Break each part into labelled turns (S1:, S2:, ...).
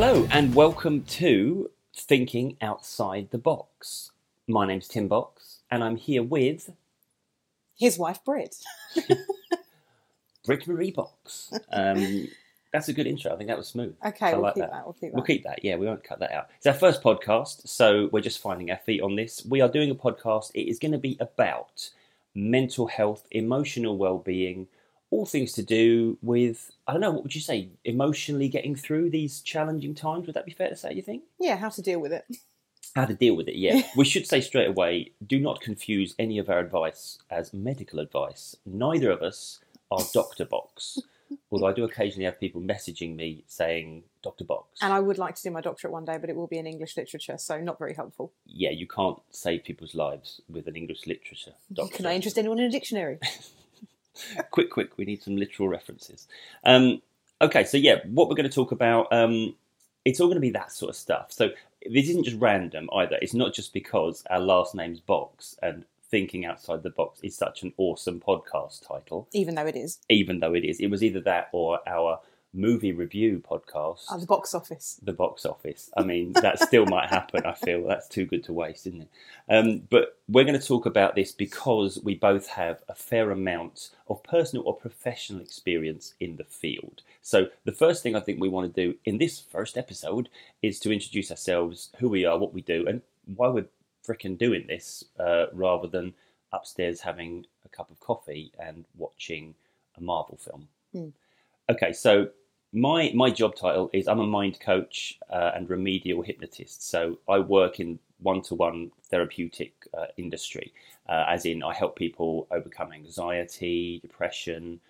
S1: Hello, and welcome to Thinking Outside the Box. My name's Tim Box, and I'm here with
S2: His wife, Brit.
S1: Britt Marie Box. Um, that's a good intro. I think that was smooth.
S2: Okay,
S1: I
S2: we'll
S1: like
S2: keep
S1: that.
S2: that. We'll keep that.
S1: We'll keep that. Yeah, we won't cut that out. It's our first podcast, so we're just finding our feet on this. We are doing a podcast. It is going to be about mental health, emotional well-being, all things to do with I don't know. What would you say? Emotionally getting through these challenging times. Would that be fair to say? You think?
S2: Yeah, how to deal with it.
S1: How to deal with it? Yeah. we should say straight away: do not confuse any of our advice as medical advice. Neither of us are Doctor Box. Although I do occasionally have people messaging me saying Doctor Box.
S2: And I would like to do my doctorate one day, but it will be in English literature, so not very helpful.
S1: yeah, you can't save people's lives with an English literature doctor.
S2: Can I interest anyone in a dictionary?
S1: quick, quick, we need some literal references. Um, okay, so yeah, what we're going to talk about, um, it's all going to be that sort of stuff. So this isn't just random either. It's not just because our last name's Box and thinking outside the box is such an awesome podcast title,
S2: Even though it is.
S1: even though it is. It was either that or our movie review podcast.
S2: Oh, the box office.
S1: the box office. I mean, that still might happen. I feel that's too good to waste, isn't it? Um, but we're going to talk about this because we both have a fair amount of personal or professional experience in the field. So, the first thing I think we want to do in this first episode is to introduce ourselves, who we are, what we do, and why we're freaking doing this uh, rather than upstairs having a cup of coffee and watching a Marvel film.
S2: Hmm.
S1: Okay, so my my job title is I'm a mind coach uh, and remedial hypnotist. So I work in one to one therapeutic uh, industry, uh, as in I help people overcome anxiety, depression,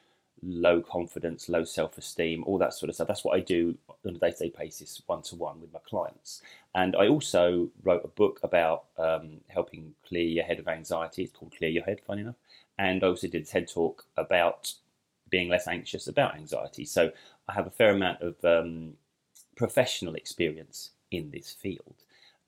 S1: low confidence, low self esteem, all that sort of stuff. That's what I do on a day to day basis, one to one with my clients. And I also wrote a book about um, helping clear your head of anxiety. It's called Clear Your Head, funny enough. And I also did a TED talk about being less anxious about anxiety. So I have a fair amount of um, professional experience in this field.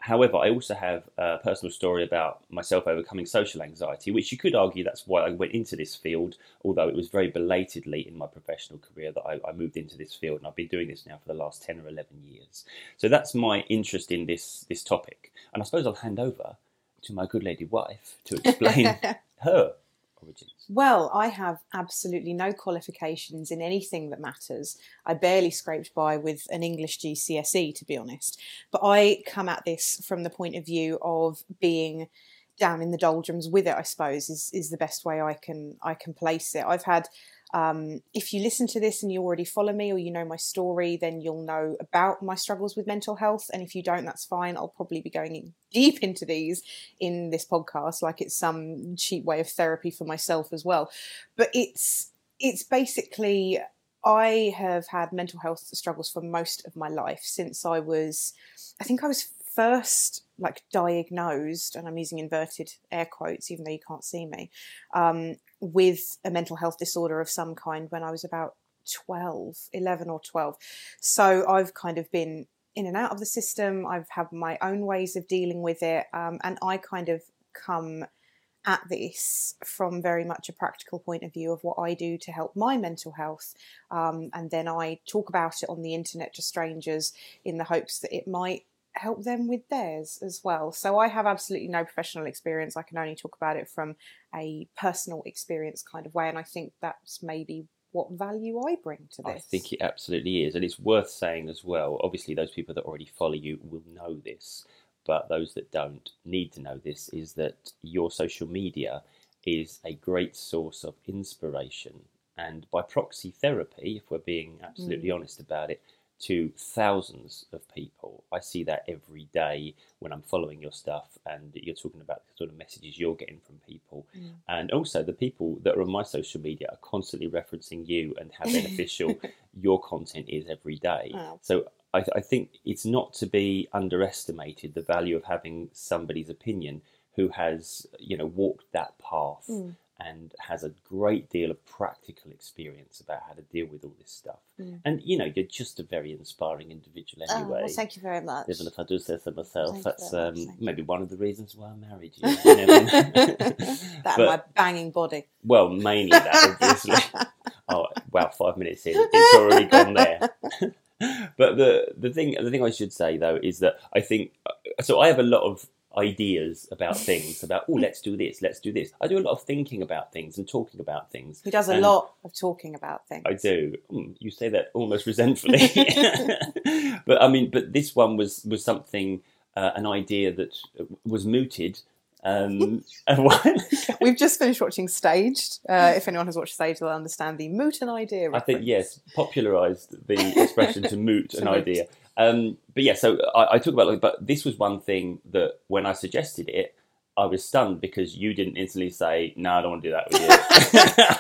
S1: However, I also have a personal story about myself overcoming social anxiety, which you could argue that's why I went into this field, although it was very belatedly in my professional career that I, I moved into this field, and I've been doing this now for the last 10 or 11 years. So that's my interest in this, this topic. And I suppose I'll hand over to my good lady wife to explain her origins.
S2: Well, I have absolutely no qualifications in anything that matters. I barely scraped by with an English GCSE, to be honest. But I come at this from the point of view of being down in the doldrums with it. I suppose is is the best way I can I can place it. I've had. Um, if you listen to this and you already follow me or you know my story, then you'll know about my struggles with mental health. And if you don't, that's fine. I'll probably be going in deep into these in this podcast, like it's some cheap way of therapy for myself as well. But it's it's basically I have had mental health struggles for most of my life since I was, I think I was first like diagnosed, and I'm using inverted air quotes, even though you can't see me, um, with a mental health disorder of some kind when I was about 12, 11 or 12. So I've kind of been in and out of the system. I've had my own ways of dealing with it, um, and I kind of come at this from very much a practical point of view of what I do to help my mental health. Um, and then I talk about it on the internet to strangers in the hopes that it might help them with theirs as well. So I have absolutely no professional experience. I can only talk about it from a personal experience kind of way. And I think that's maybe what value I bring to this.
S1: I think it absolutely is. And it's worth saying as well, obviously, those people that already follow you will know this, but those that don't need to know this is that your social media is a great source of inspiration and by proxy therapy, if we're being absolutely mm. honest about it, to thousands of people. I see that every day when I'm following your stuff and you're talking about the sort of messages you're getting from people. And also, the people that are on my social media are constantly referencing you and how beneficial your content is every day.
S2: Wow.
S1: So, I, I think it's not to be underestimated the value of having somebody's opinion who has, you know, walked that path
S2: Mm.
S1: And has a great deal of practical experience about how to deal with all this stuff.
S2: Mm.
S1: And you know, you're just a very inspiring individual
S2: Oh,
S1: anyway.
S2: well, thank you very much.
S1: Even if I do say so myself,
S2: Thank
S1: that's um, maybe one of the reasons why I married you. you know
S2: that
S1: But-
S2: my banging body.
S1: well, mainly that, obviously. oh, wow, five minutes in, it's already gone there. but the the thing the thing I should say though is that I think so. I have a lot of ideas about things about oh let's do this let's do this i do a lot of thinking about things and talking about things
S2: He does a lot of talking about things.
S1: i do Mm, you say that almost resentfully but i mean but this one was was something uh, an idea that was mooted um
S2: We've just finished watching Staged. Uh, if anyone has watched Staged, they'll understand the moot and idea.
S1: I think yes, popularised the expression to moot
S2: To
S1: an
S2: moot.
S1: idea. Um, but yeah, so I, I talk about like, but this was one thing that when I suggested it, I was stunned because you didn't instantly say, "No, I don't want to do that with you."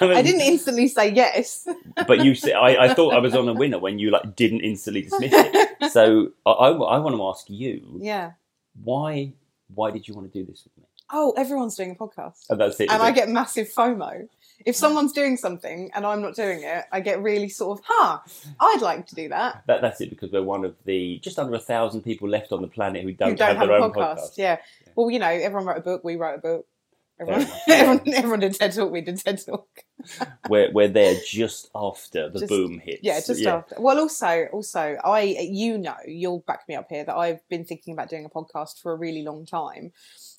S1: I
S2: I didn't instantly say yes.
S1: but you said I, I thought I was on a winner when you like didn't instantly dismiss it. So I, I, I want to ask you
S2: yeah.
S1: why why did you want to do this with me?
S2: Oh, everyone's doing a podcast.
S1: And that's it.
S2: and I
S1: it?
S2: get massive FOMO. If someone's doing something and I'm not doing it, I get really sort of, huh, I'd like to do that.
S1: that, that's it because we're one of the just under a thousand people left on the planet who don't,
S2: Who don't
S1: have, their
S2: a
S1: own
S2: podcast.
S1: podcast.
S2: Yeah. Well, you know, everyone wrote a book, we wrote a book. Everyone,
S1: enough, yeah.
S2: everyone, everyone did TED Talk, we did TED Talk.
S1: we're we're there just after the
S2: Just-
S1: boom hits.
S2: Yeah, just after. Well, also, also, I, you know, you'll back me up here that I've been thinking about doing a podcast for a really long time,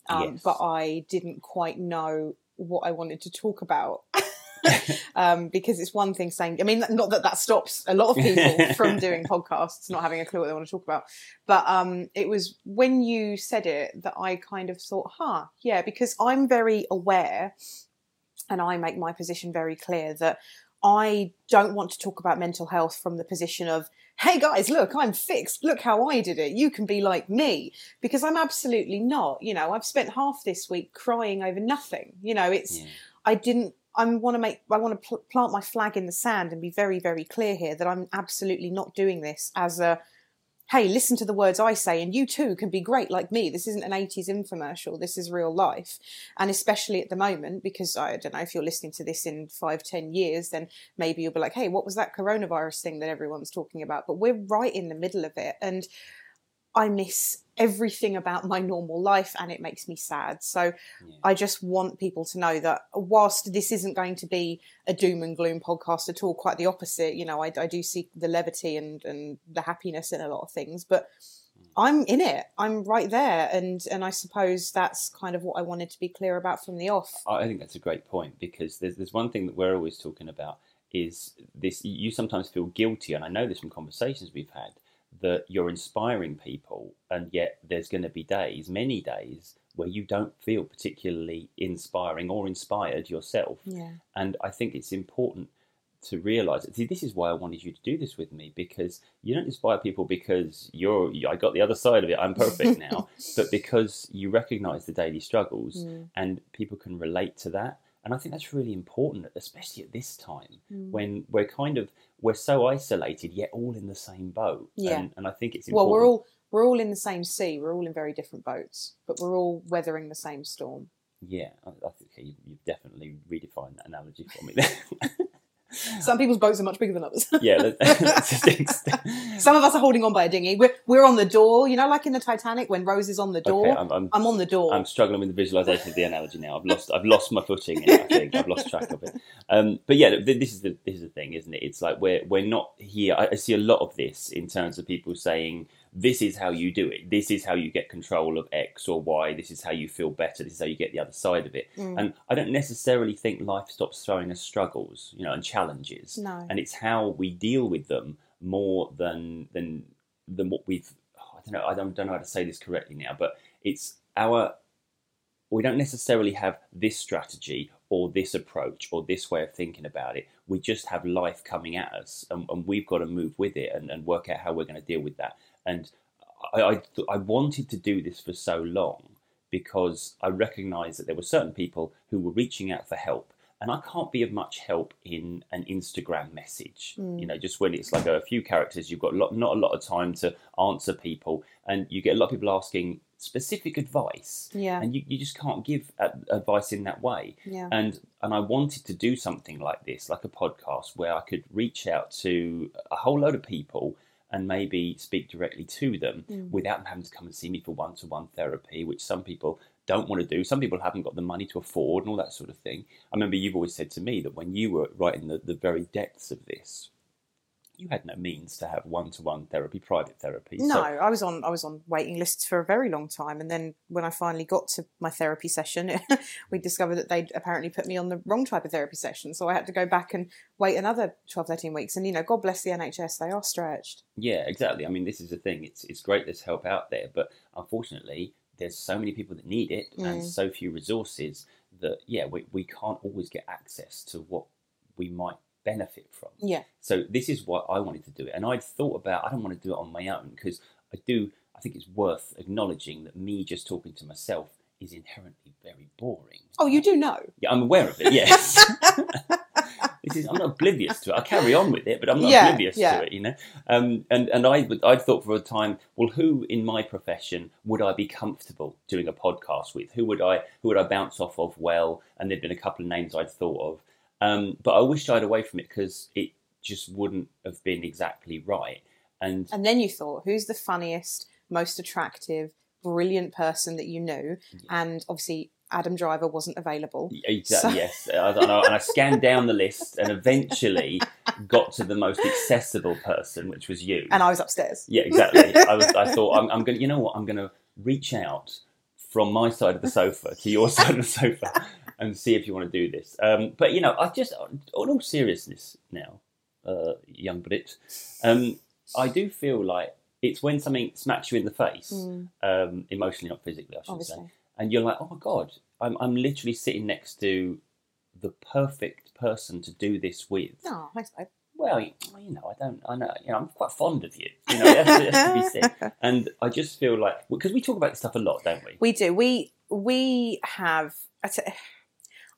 S2: um,
S1: Yes.
S2: but I didn't quite know what I wanted to talk about. um, because it's one thing saying, I mean, not that that stops a lot of people from doing podcasts, not having a clue what they want to talk about, but um, it was when you said it that I kind of thought, huh, yeah, because I'm very aware and I make my position very clear that I don't want to talk about mental health from the position of, hey guys, look, I'm fixed. Look how I did it. You can be like me. Because I'm absolutely not. You know, I've spent half this week crying over nothing. You know, it's,
S1: Yeah.
S2: I didn't, I want to make, I want to pl- plant my flag in the sand and be very, very clear here that I'm absolutely not doing this as a, hey, listen to the words I say, and you too can be great like me. This isn't an 80s infomercial. This is real life. And especially at the moment, because I don't know if you're listening to this in five, ten years, then maybe you'll be like, hey, what was that coronavirus thing that everyone's talking about? But we're right in the middle of it. And I miss everything about my normal life and it makes me sad. So
S1: Yeah.
S2: I just want people to know that whilst this isn't going to be a doom and gloom podcast at all, quite the opposite, you know, I, I do see the levity and, and the happiness in a lot of things, but mm. I'm in it. I'm right there. And, and I suppose that's kind of what I wanted to be clear about from the off.
S1: I think that's a great point because there's there's one thing that we're always talking about is this. You sometimes feel guilty, and I know this from conversations we've had that you're inspiring people, and yet there's going to be days, many days, where you don't feel particularly inspiring or inspired yourself.
S2: Yeah.
S1: And I think it's important to realize it. See, this is why I wanted you to do this with me because you don't inspire people because you're. I got the other side of it. I'm perfect now, but because you recognise the daily struggles
S2: Mm.
S1: and people can relate to that. And I think that's really important, especially at this time
S2: Mm.
S1: when we're kind of we're so isolated yet all in the same boat.
S2: Yeah.
S1: And, and I think it's
S2: Well,
S1: important.
S2: we're all we're all in the same sea. We're all in very different boats, but we're all weathering the same storm.
S1: yeah. I, I think okay, you, you've definitely redefined that analogy for me there.
S2: Some people's boats are much bigger than others.
S1: yeah, that- that's just ex-
S2: Some of us are holding on by a dinghy. We're we're on the door. You know, like in the Titanic when Rose is on the door.
S1: Okay, I'm, I'm,
S2: I'm on the door.
S1: I'm struggling with the visualization of the analogy now. I've lost I've lost my footing. In I think I've lost track of it. Um, but yeah, this is the this is the thing, isn't it? It's like we're we're not here. I, I see a lot of this in terms of people saying this is how you do it. This is how you get control of X or Y. This is how you feel better. This is how you get the other side of it.
S2: Mm.
S1: And I don't necessarily think life stops throwing us struggles, you know, and challenges.
S2: No.
S1: And it's how we deal with them more than than than what we've. oh, I don't know. I don't, don't know how to say this correctly now, but it's our. We don't necessarily have this strategy or this approach or this way of thinking about it. We just have life coming at us, and, and we've got to move with it and, and work out how we're going to deal with that. And I, I, I wanted to do this for so long because I recognised that there were certain people who were reaching out for help. And I can't be of much help in an Instagram message.
S2: Mm.
S1: You know, just when it's like a few characters, you've got lot, not a lot of time to answer people, and you get a lot of people asking specific advice,
S2: yeah,
S1: and you, you just can't give advice in that way
S2: yeah,
S1: and and I wanted to do something like this, like a podcast, where I could reach out to a whole load of people and maybe speak directly to them
S2: Mm.
S1: without them having to come and see me for one-to-one therapy, which some people don't want to do. Some people haven't got the money to afford and all that sort of thing. I remember you've always said to me that when you were right in the, the very depths of this, you had no means to have one-to-one therapy, private therapy.
S2: No,
S1: So-
S2: I was on I was on waiting lists for a very long time, and then when I finally got to my therapy session, we discovered that they'd apparently put me on the wrong type of therapy session, so I had to go back and wait another 12, 13 weeks. And you know, God bless the NHS, they are stretched.
S1: Yeah, exactly. I mean, this is the thing. It's it's great there's help out there, but unfortunately, there's so many people that need it and
S2: Mm.
S1: so few resources that yeah, we, we can't always get access to what we might benefit from.
S2: Yeah,
S1: So this is why I wanted to do it, and I'd thought about I don't want to do it on my own because I do. I think it's worth acknowledging that me just talking to myself is inherently very boring.
S2: Oh, you do know.
S1: Yeah, I'm aware of it. Yes. this is, I'm not oblivious to it. I carry on with it, but I'm not
S2: Yeah,
S1: oblivious
S2: yeah.
S1: to it. You know, um, and and I would I'd thought for a time, well, who in my profession would I be comfortable doing a podcast with? Who would I who would I bounce off of well? And there'd been a couple of names I'd thought of, um, but I always shied away from it because it just wouldn't have been exactly right. And
S2: And then you thought, who's the funniest, most attractive, brilliant person that you knew? And obviously, Adam Driver wasn't available.
S1: Exactly.
S2: So-
S1: Yes, I, I know, and I scanned down the list and eventually got to the most accessible person, which was you.
S2: And I was upstairs.
S1: yeah, exactly. I was. I thought I'm, I'm going. You know what? I'm going to reach out from my side of the sofa to your side of the sofa and see if you want to do this. Um, but you know, I just, on all seriousness, now, uh, young Britt, um, I do feel like it's when something smacks you in the face,
S2: Mm,
S1: um, emotionally, not physically, I should say and you're like, oh my god, I'm I'm literally sitting next to the perfect person to do this with.
S2: Oh.
S1: Well, you know, I don't, I know, you know, I'm quite fond of you. You know, it has to, it has to be said. And I just feel like because we talk about this stuff a lot, don't we?
S2: We do. We we have. I t-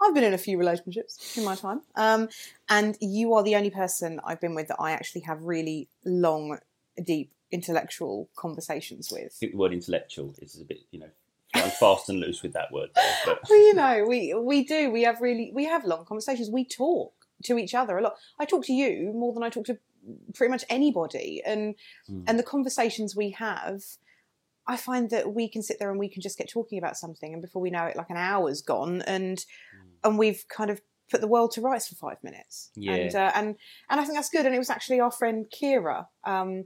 S2: I've been in a few relationships in my time, um, and you are the only person I've been with that I actually have really long, deep intellectual conversations
S1: I
S2: with.
S1: think the word intellectual is a bit, you know, flying fast and loose with that word. There, but
S2: Well, you know, we we do. We have really we have long conversations. We talk to each other a lot. I talk to you more than I talk to pretty much anybody, and
S1: Mm.
S2: and the conversations we have. I find that we can sit there and we can just get talking about something, and before we know it, like an hour's gone, and. And we've kind of put the world to rights for five minutes.
S1: Yeah.
S2: And uh, and and I think that's good. And it was actually our friend Kira um,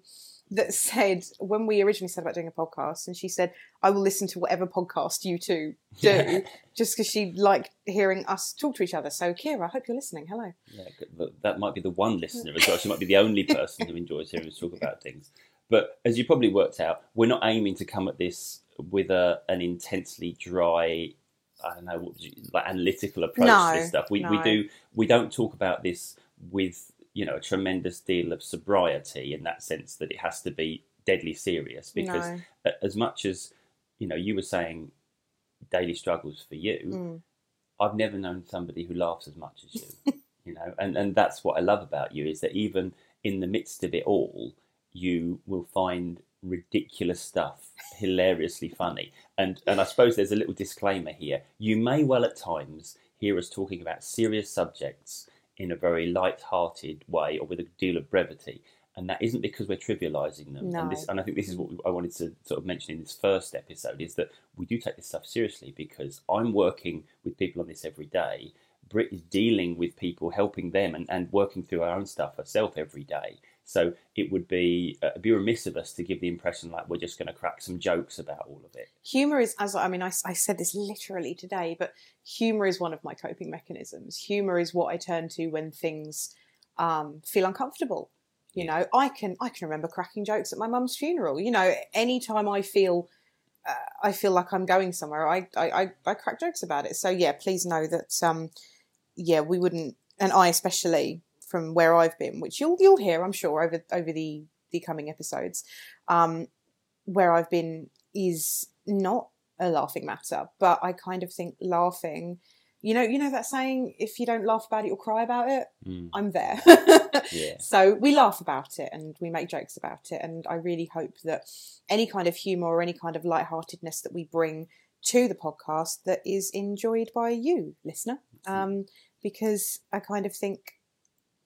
S2: that said when we originally said about doing a podcast, and she said, "I will listen to whatever podcast you two do,"
S1: Yeah.
S2: just because she liked hearing us talk to each other. So Kira, I hope you're listening. Hello.
S1: Yeah, that- that might be the one listener as well. She might be the only person who enjoys hearing us talk about things. But as you probably worked out, we're not aiming to come at this with a an intensely dry, I don't know, what you, like analytical approach
S2: No,
S1: to this stuff. We we do we don't talk about this with you know a tremendous deal of sobriety in that sense that it has to be deadly serious because
S2: no.
S1: as much as you know you were saying daily struggles for you
S2: Mm.
S1: I've never known somebody who laughs as much as you, you know, and, and that's what I love about you is that even in the midst of it all, you will find ridiculous stuff hilariously funny. And and I suppose there's a little disclaimer here. You may well at times hear us talking about serious subjects in a very light-hearted way or with a deal of brevity. And that isn't because we're trivialising them.
S2: No.
S1: And, this, and I think this is what I wanted to sort of mention in this first episode is that we do take this stuff seriously because I'm working with people on this every day. Britt is dealing with people, helping them, and, and working through our own stuff herself every day. So it would be uh, be remiss of us to give the impression like we're just going to crack some jokes about all of it.
S2: Humor is, as I mean, I, I said this literally today, but humor is one of my coping mechanisms. Humor is what I turn to when things um, feel uncomfortable. You
S1: Yeah.
S2: know, I can I can remember cracking jokes at my mum's funeral. You know, anytime I feel uh, I feel like I'm going somewhere, I, I I I crack jokes about it. So yeah, please know that um, yeah, we wouldn't, and I especially from where I've been, which you'll you'll hear, I'm sure, over over the the coming episodes, um, where I've been is not a laughing matter, but I kind of think laughing. You know, you know that saying, if you don't laugh about it, you'll cry about it.
S1: Mm,
S2: I'm there.
S1: yeah.
S2: So we laugh about it and we make jokes about it. And I really hope that any kind of humour or any kind of lightheartedness that we bring to the podcast that is enjoyed by you, listener. Um, because I kind of think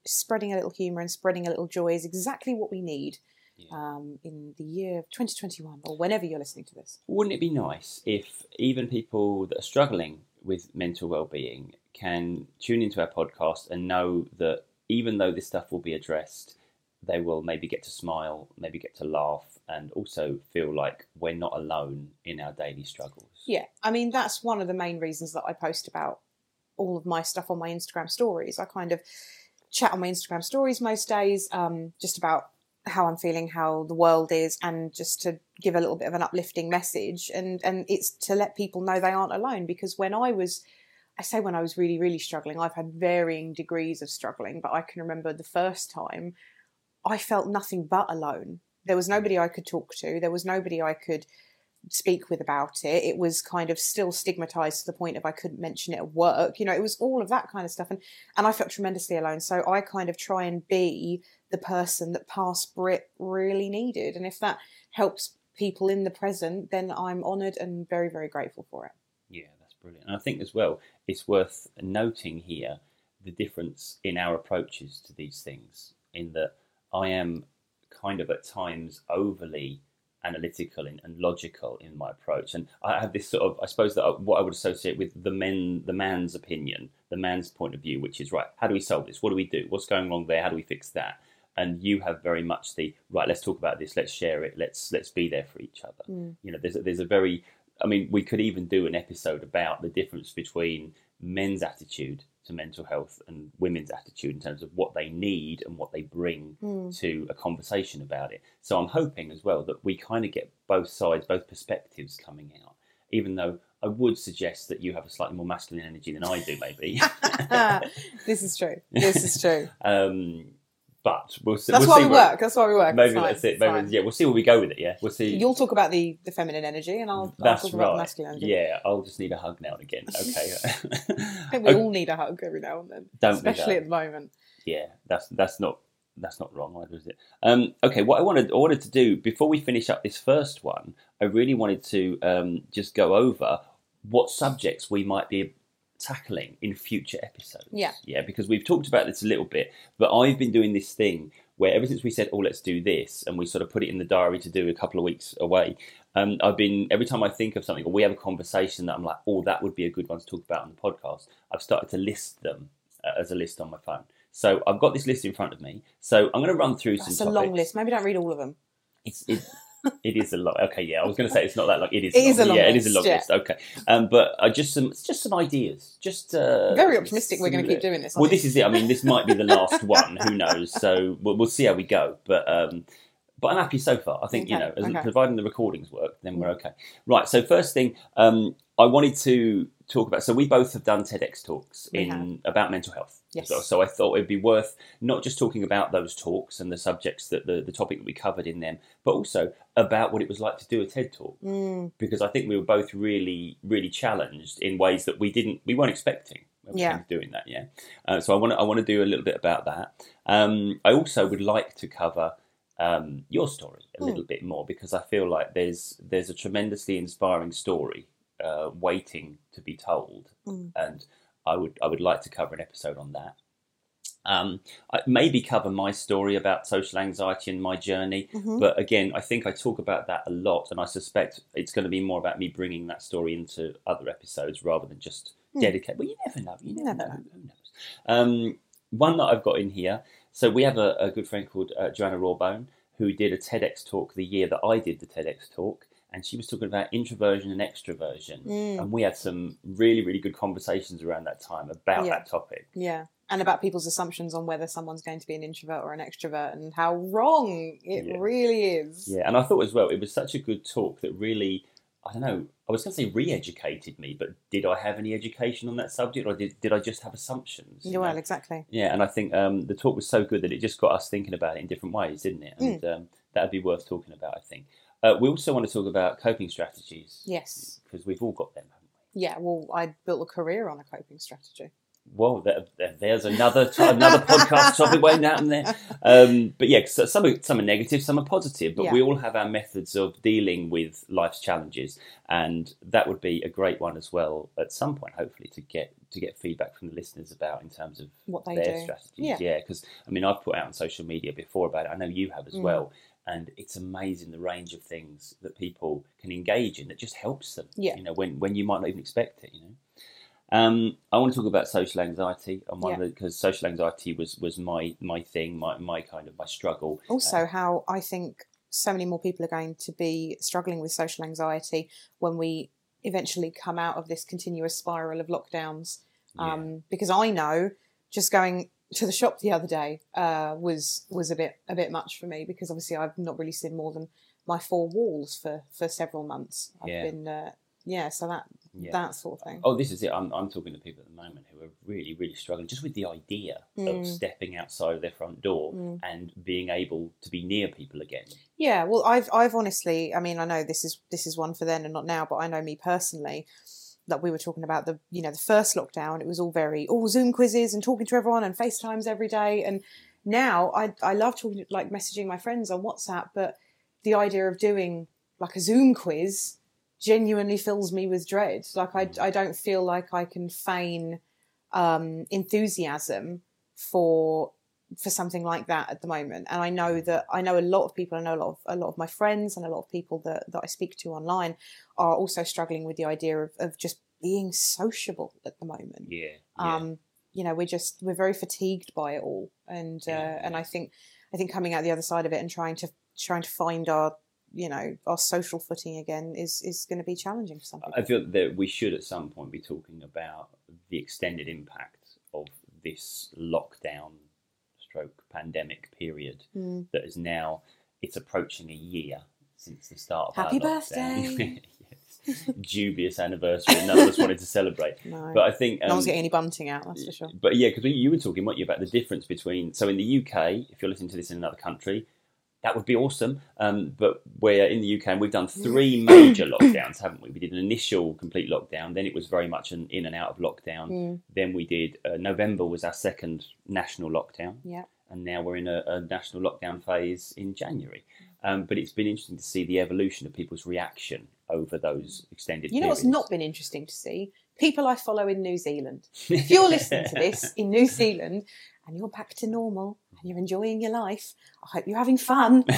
S2: spreading a little humour and spreading a little joy is exactly what we need
S1: Yeah.
S2: um, in the year of 2021 or whenever you're listening to this.
S1: Wouldn't it be nice if even people that are struggling with mental well-being can tune into our podcast and know that even though this stuff will be addressed, they will maybe get to smile, maybe get to laugh, and also feel like we're not alone in our daily struggles.
S2: Yeah, I mean that's one of the main reasons that I post about all of my stuff on my Instagram stories. I kind of chat on my Instagram stories most days, um, just about how I'm feeling, how the world is, and just to give a little bit of an uplifting message. And and it's to let people know they aren't alone. Because when I was, I say when I was really really struggling, I've had varying degrees of struggling, but I can remember the first time I felt nothing but alone. There was nobody I could talk to. There was nobody I could speak with about it. It was kind of still stigmatized to the point of I couldn't mention it at work. You know, it was all of that kind of stuff. And, and I felt tremendously alone. So I kind of try and be the person that past Britt really needed. And if that helps people in the present, then I'm honoured and very, very grateful for it.
S1: Yeah, that's brilliant. And I think as well, it's worth noting here the difference in our approaches to these things, in that I am kind of at times overly analytical and, and, logical in my approach. And I have this sort of, I suppose that what I would associate with the men, the man's opinion, the man's point of view, which is right. How do we solve this? What do we do? What's going wrong there? How do we fix that? And you have very much the right. Let's talk about this. Let's share it. Let's let's be there for each other.
S2: Mm.
S1: You know, there's a, there's a very, I mean, we could even do an episode about the difference between men's attitude to mental health and women's attitude in terms of what they need and what they bring
S2: Mm.
S1: to a conversation about it. So I'm hoping as well that we kind of get both sides, both perspectives coming out, even though I would suggest that you have a slightly more masculine energy than I do, maybe.
S2: this is true. This is true.
S1: um, but we'll see.
S2: That's
S1: we'll
S2: why
S1: see
S2: we
S1: where-
S2: work. That's why we work.
S1: Maybe
S2: It's fine.
S1: that's it. Maybe,
S2: fine.
S1: yeah, we'll see where we go with it. Yeah, we'll see.
S2: You'll talk about the, the feminine energy, and I'll, I'll talk about the masculine energy.
S1: Yeah, I'll just need a hug now and again. Okay.
S2: I think we all need a hug every now and then,
S1: Don't we,
S2: especially at the moment.
S1: yeah, that's that's not that's not wrong either, is it? Um, okay, what I wanted I wanted to do before we finish up this first one, I really wanted to um, just go over what subjects we might be tackling in future episodes.
S2: Yeah.
S1: yeah, because we've talked about this a little bit, but I've been doing this thing where ever since we said, "Oh, let's do this," and we sort of put it in the diary to do a couple of weeks away. Um, I've been every time I think of something or we have a conversation that I'm like, "Oh, that would be a good one to talk about on the podcast." I've started to list them uh, as a list on my phone. So I've got this list in front of me. So I'm going to run through some.
S2: That's a
S1: some
S2: long list. Maybe don't read all of them.
S1: It's, it, it is a lot. Okay, yeah, I was going to say it's not that long. It is.
S2: It is a long
S1: yeah, it is a long
S2: yeah.
S1: list. Okay, um, but I just some just some ideas. Just uh,
S2: Very optimistic. We're going to keep doing this.
S1: Well, this is it. I mean, this might be the last one. Who knows? So we'll, we'll see how we go. But um, but I'm happy so far. I think you know, as,
S2: okay.
S1: providing the recordings work, then we're okay. Right. So first thing, um, I wanted to talk about. So we both have done TEDx talks
S2: We
S1: in about mental health.
S2: Yes.
S1: So, so I thought it'd be worth not just talking about those talks and the subjects that the, the topic that we covered in them, but also about what it was like to do a TED talk?
S2: Mm,
S1: because I think we were both really, really challenged in ways that we didn't, we weren't expecting.
S2: Yeah.
S1: doing that, yeah. Uh, so I want to, I want to do a little bit about that. Um, I also would like to cover um, your story a
S2: Hmm.
S1: little bit more because I feel like there's there's a tremendously inspiring story uh, waiting to be told,
S2: Mm.
S1: and I would I would like to cover an episode on that. Um, I maybe cover my story about social anxiety and my journey,
S2: mhm.
S1: but again, I think I talk about that a lot, and I suspect it's going to be more about me bringing that story into other episodes rather than just
S2: Hmm.
S1: dedicate. Well, you never know. You never,
S2: Never
S1: know.
S2: know.
S1: Who knows? Um, one that I've got in here. So we have a, a good friend called uh, Joanna Rawbone who did a TEDx talk the year that I did the TEDx talk, and she was talking about introversion and extroversion,
S2: Mm,
S1: and we had some really, really good conversations around that time about
S2: Yeah.
S1: that topic.
S2: yeah. And about people's assumptions on whether someone's going to be an introvert or an extrovert and how wrong it
S1: Yeah.
S2: really is.
S1: Yeah, and I thought as well it was such a good talk that really, I don't know, I was going to say re-educated me, but did I have any education on that subject, or did, did I just have assumptions? you
S2: Yeah, well,
S1: know?
S2: exactly.
S1: yeah, and I think um, the talk was so good that it just got us thinking about it in different ways, didn't it?
S2: Mm.
S1: And um, that'd be worth talking about, I think. Uh, we also want to talk about coping strategies
S2: Yes.
S1: because we've all got them, haven't we?
S2: Yeah, well, I built a career on a coping strategy.
S1: Well, there, there- there's another t- another podcast topic waiting out in there. Um, but yeah, so some are, some are negative, some are positive, but
S2: Yeah.
S1: we all have our methods of dealing with life's challenges, and that would be a great one as well at some point, hopefully, to get to get feedback from the listeners about in terms of
S2: What they
S1: their
S2: do.
S1: strategies.
S2: Yeah.
S1: because I mean, I've put out on social media before about it. I know you have as
S2: Mm.
S1: well. And it's amazing the range of things that people can engage in that just helps them.
S2: Yeah.
S1: You know, when, when you might not even expect it, you know. Um, I want to talk about social anxiety, and one
S2: Yeah.
S1: because social anxiety was was my my thing, my my kind of my struggle.
S2: Also, how I think so many more people are going to be struggling with social anxiety when we eventually come out of this continuous spiral of lockdowns.
S1: Yeah.
S2: Um, Because I know just going to the shop the other day uh, was was a bit a bit much for me because obviously I've not really seen more than my four walls for for several months. I've
S1: Yeah.
S2: been uh, yeah, so that
S1: Yeah.
S2: that sort of thing.
S1: Oh, this is it. I'm, I'm talking to people at the moment who are really, really struggling just with the idea
S2: Mm.
S1: of stepping outside of their front door
S2: Mm.
S1: and being able to be near people again.
S2: Yeah, well, I've I've honestly, I mean, I know this is this is one for then and not now, but I know me personally. Like we were talking about the you know the first lockdown, it was all very all Zoom quizzes and talking to everyone and FaceTimes every day. And now I I love talking like messaging my friends on WhatsApp, but the idea of doing like a Zoom quiz genuinely fills me with dread. Like I I don't feel like I can feign um, enthusiasm for for something like that at the moment. And I know that I know a lot of people. I know a lot of a lot of my friends and a lot of people that that I speak to online are also struggling with the idea of, of just being sociable at the moment.
S1: Yeah. yeah.
S2: Um, you know, we're just we're very fatigued by it all, and uh,
S1: Yeah,
S2: and. I think I think coming out the other side of it and trying to trying to find our you know our social footing again is is going to be challenging for some people.
S1: I feel that we should at some point be talking about the extended impact of this lockdown stroke pandemic period
S2: Mm.
S1: that is now it's approaching a year since the start of
S2: Happy birthday.
S1: yes. Dubious anniversary. None of us wanted to celebrate.
S2: No,
S1: But I think um,
S2: no one's getting any bunting out. That's for sure.
S1: But yeah, because you were talking, weren't you, about the difference between. So in the UK, if you're listening to this in another country, that would be awesome. Um, but we're in the UK and we've done three major lockdowns, haven't we? We did an initial complete lockdown, then it was very much an in and out of lockdown.
S2: Mm,
S1: Then we did uh, November was our second national lockdown,
S2: yeah.
S1: and now we're in a, a national lockdown phase in January. Um, but it's been interesting to see the evolution of people's reaction over those extended.
S2: You know what's not been interesting to see? People I follow in New Zealand. If you're listening to this in New Zealand and you're back to normal and you're enjoying your life, I hope you're having fun.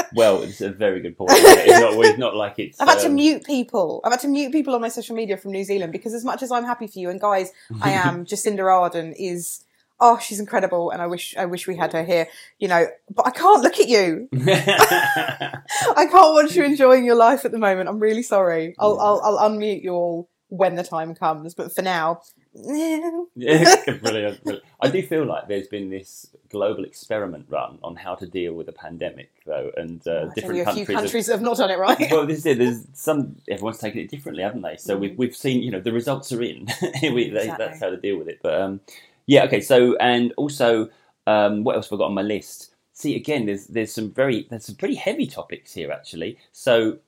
S1: well, it's a very good point. It's not, it's not like it's.
S2: I've had to
S1: um,
S2: mute people. I've had to mute people on my social media from New Zealand because as much as I'm happy for you, and guys, I am. Jacinda Ardern is oh, she's incredible, and I wish I wish we had her here. You know, but I can't look at you. I can't watch you enjoying your life at the moment. I'm really sorry. I'll
S1: Yeah.
S2: I'll, I'll unmute you all when the time comes, but for now,
S1: yeah, brilliant, brilliant. I do feel like there's been this global experiment run on how to deal with a pandemic, though, and uh,
S2: only
S1: different
S2: few
S1: countries. have-
S2: have not done it right.
S1: well, this is it. There's some. Everyone's taken it differently, haven't they? So we've
S2: Mm.
S1: we've seen, you know, the results are in. we, they,
S2: Exactly.
S1: That's how to deal with it. But um, yeah, okay. So and also, um, what else have I got on my list? See, again, there's there's some very there's some pretty heavy topics here actually. So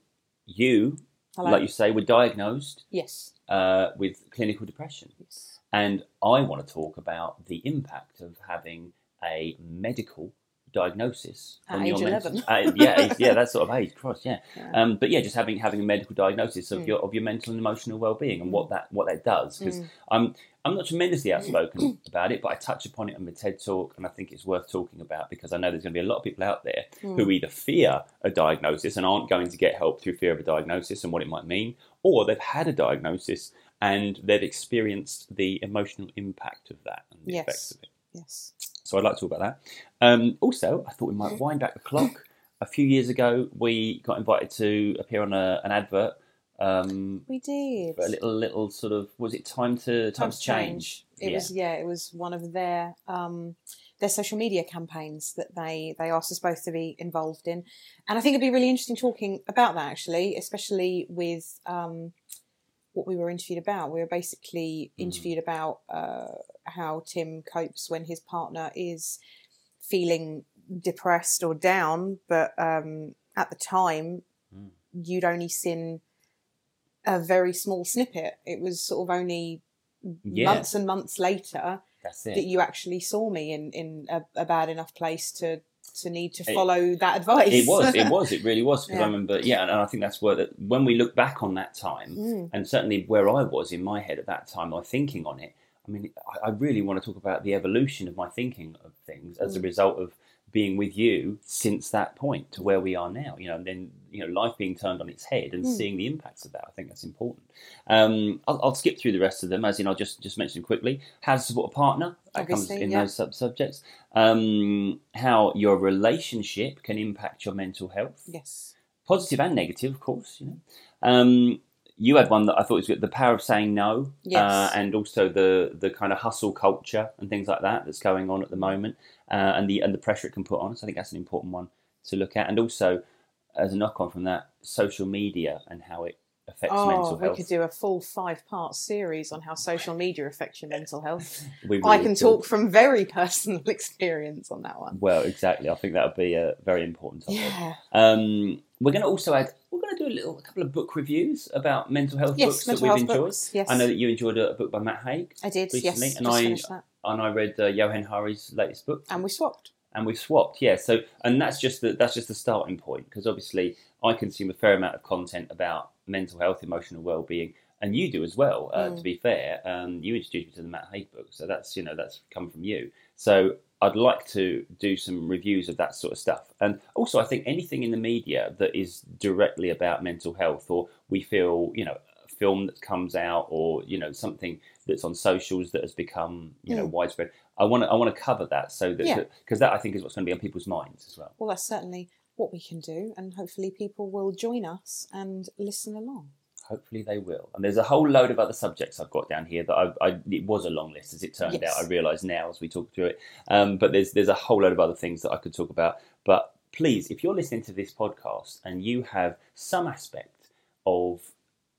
S1: you,
S2: Hello.
S1: like you say, were diagnosed
S2: yes.
S1: uh, with clinical depression,
S2: yes.
S1: and I want to talk about the impact of having a medical diagnosis
S2: At
S1: on
S2: age 11.
S1: uh, yeah, yeah, that sort of age. Cross, yeah.
S2: Yeah.
S1: Um, but yeah, just having having a medical diagnosis of
S2: Mm.
S1: your of your mental and emotional well being and what that what that does. Because
S2: Mm.
S1: I'm I'm not tremendously outspoken about it, but I touch upon it on the TED talk, and I think it's worth talking about because I know there's going to be a lot of people out there
S2: Mm.
S1: who either fear a diagnosis and aren't going to get help through fear of a diagnosis and what it might mean, or they've had a diagnosis and they've experienced the emotional impact of that and the
S2: Yes.
S1: effects of it.
S2: Yes.
S1: So I'd like to talk about that. Um, also, I thought we might wind back the clock. A few years ago, we got invited to appear on a, an advert um,
S2: We did.
S1: a little, little sort of was it time to time, to change?
S2: It
S1: yeah.
S2: was yeah, it was one of their um, their social media campaigns that they they asked us both to be involved in, and I think it'd be really interesting talking about that actually, especially with um, what we were interviewed about. We were basically
S1: Mm.
S2: interviewed about uh, how Tim copes when his partner is feeling depressed or down, but um, at the time
S1: Mm.
S2: you'd only seen a very small snippet. It was sort of only
S1: Yeah.
S2: months and months later that you actually saw me in, in a, a bad enough place to to need to
S1: It-
S2: follow that advice.
S1: It was, it was, it really was. Because
S2: Yeah.
S1: I remember, yeah, and I think that's where that when we look back on that time,
S2: Mm,
S1: and certainly where I was in my head at that time, my thinking on it. I mean, I, I really want to talk about the evolution of my thinking of things as a
S2: Mm.
S1: result of being with you since that point to where we are now. You know, and then you know life being turned on its head and
S2: Mm.
S1: seeing the impacts of that. I think that's important. Um, I'll, I'll skip through the rest of them, as in I'll just just mention quickly how to support a partner. That comes in
S2: yeah.
S1: those sub subjects. Um, how your relationship can impact your mental health
S2: Yes.
S1: positive and negative, of course. You know, um, you had one that I thought was good: the power of saying no,
S2: Yes.
S1: uh, and also the the kind of hustle culture and things like that that's going on at the moment, uh, and the and the pressure it can put on us. I think that's an important one to look at, and also as a knock on from that, social media and how it affects
S2: Oh,
S1: mental
S2: we could do a full five part series on how social media affects your mental health.
S1: We
S2: I can
S1: could.
S2: talk from very personal experience on that one.
S1: Well, exactly. I think that would be a very important topic.
S2: Yeah.
S1: Um, we're going to also add. We're going to do a little, a couple of book reviews about mental health
S2: Yes,
S1: books that we've
S2: health
S1: enjoyed.
S2: books. Yes.
S1: I know that you enjoyed a, book by Matt Haig,
S2: I did,
S1: recently,
S2: yes.
S1: and I- and I read uh, Johann Hari's latest book,
S2: And we swapped.
S1: and we've swapped. Yeah, so and that's just the that's just the starting point because obviously I consume a fair amount of content about mental health, emotional well-being, and you do as well. Uh,
S2: Mm.
S1: To be fair, um, you introduced me to the Matt Haig book, so that's you know that's come from you. So I'd like to do some reviews of that sort of stuff, and also I think anything in the media that is directly about mental health, or we feel you know a film that comes out, or you know something that's on socials that has become you know
S2: Mm.
S1: widespread. I want to I want to cover that so that
S2: Yeah.
S1: because that I think is what's going to be on people's minds as well.
S2: Well, that's certainly what we can do, and hopefully people will join us and listen along.
S1: Hopefully they will. And there's a whole load of other subjects I've got down here that I, I it was a long list as it turned
S2: Yes.
S1: out. I realise now as we talk through it. Um, but there's there's a whole load of other things that I could talk about. But please, if you're listening to this podcast and you have some aspect of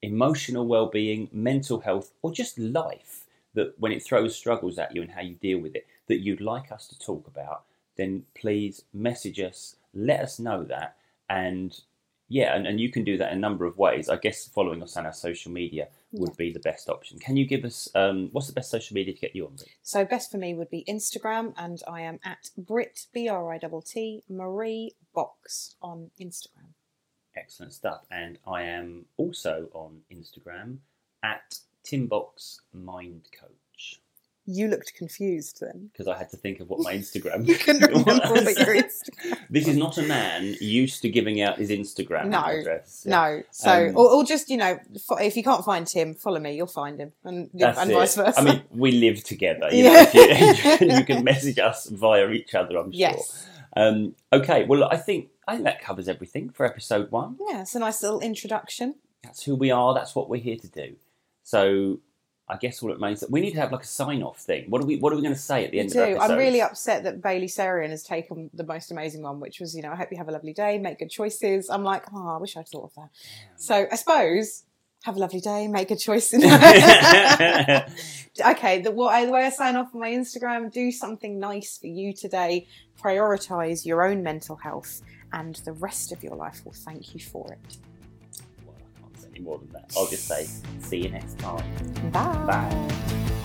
S1: emotional well-being, mental health, or just life that when it throws struggles at you and how you deal with it that you'd like us to talk about, then please message us, let us know that, and yeah, and, and you can do that in a number of ways. I guess following us on our social media would be the best option. Can you give us um, what's the best social media to get you on? Britt?
S2: So, best for me would be Instagram, and I am at Britt B R I T T Marie Box on Instagram.
S1: Excellent stuff. And I am also on Instagram at Timbox Mind Coach
S2: You looked confused then.
S1: because I had to think of what my Instagram.
S2: You couldn't remember
S1: was.
S2: what your Instagram.
S1: This is not a man used to giving out his Instagram
S2: No,
S1: address.
S2: No, so
S1: Um,
S2: or, or just you know, fo- if you can't find Tim, follow me. You'll find him, and,
S1: That's
S2: and
S1: it.
S2: vice versa.
S1: I mean, we live together. You,
S2: Yeah.
S1: if you, you can message us via each other. I'm sure.
S2: yes,
S1: Um, okay. Well, I think I think that covers everything for episode one.
S2: yeah, it's a nice little introduction.
S1: That's who we are. That's what we're here to do. So, I guess all it remains that we need to have like a sign off thing. What are we What are we going to say at the end
S2: do.
S1: of episodes?
S2: I'm really upset that Bailey Sarian has taken the most amazing one, which was, you know, I hope you have a lovely day, make good choices. I'm like, oh, I wish I'd thought of that. So I suppose have a lovely day, make good choices. okay, the, what the way I sign off on my Instagram, do something nice for you today. Prioritize your own mental health, and the rest of your life will thank you for it.
S1: Any more than that. I'll just say, see you next time.
S2: Bye.
S1: Bye.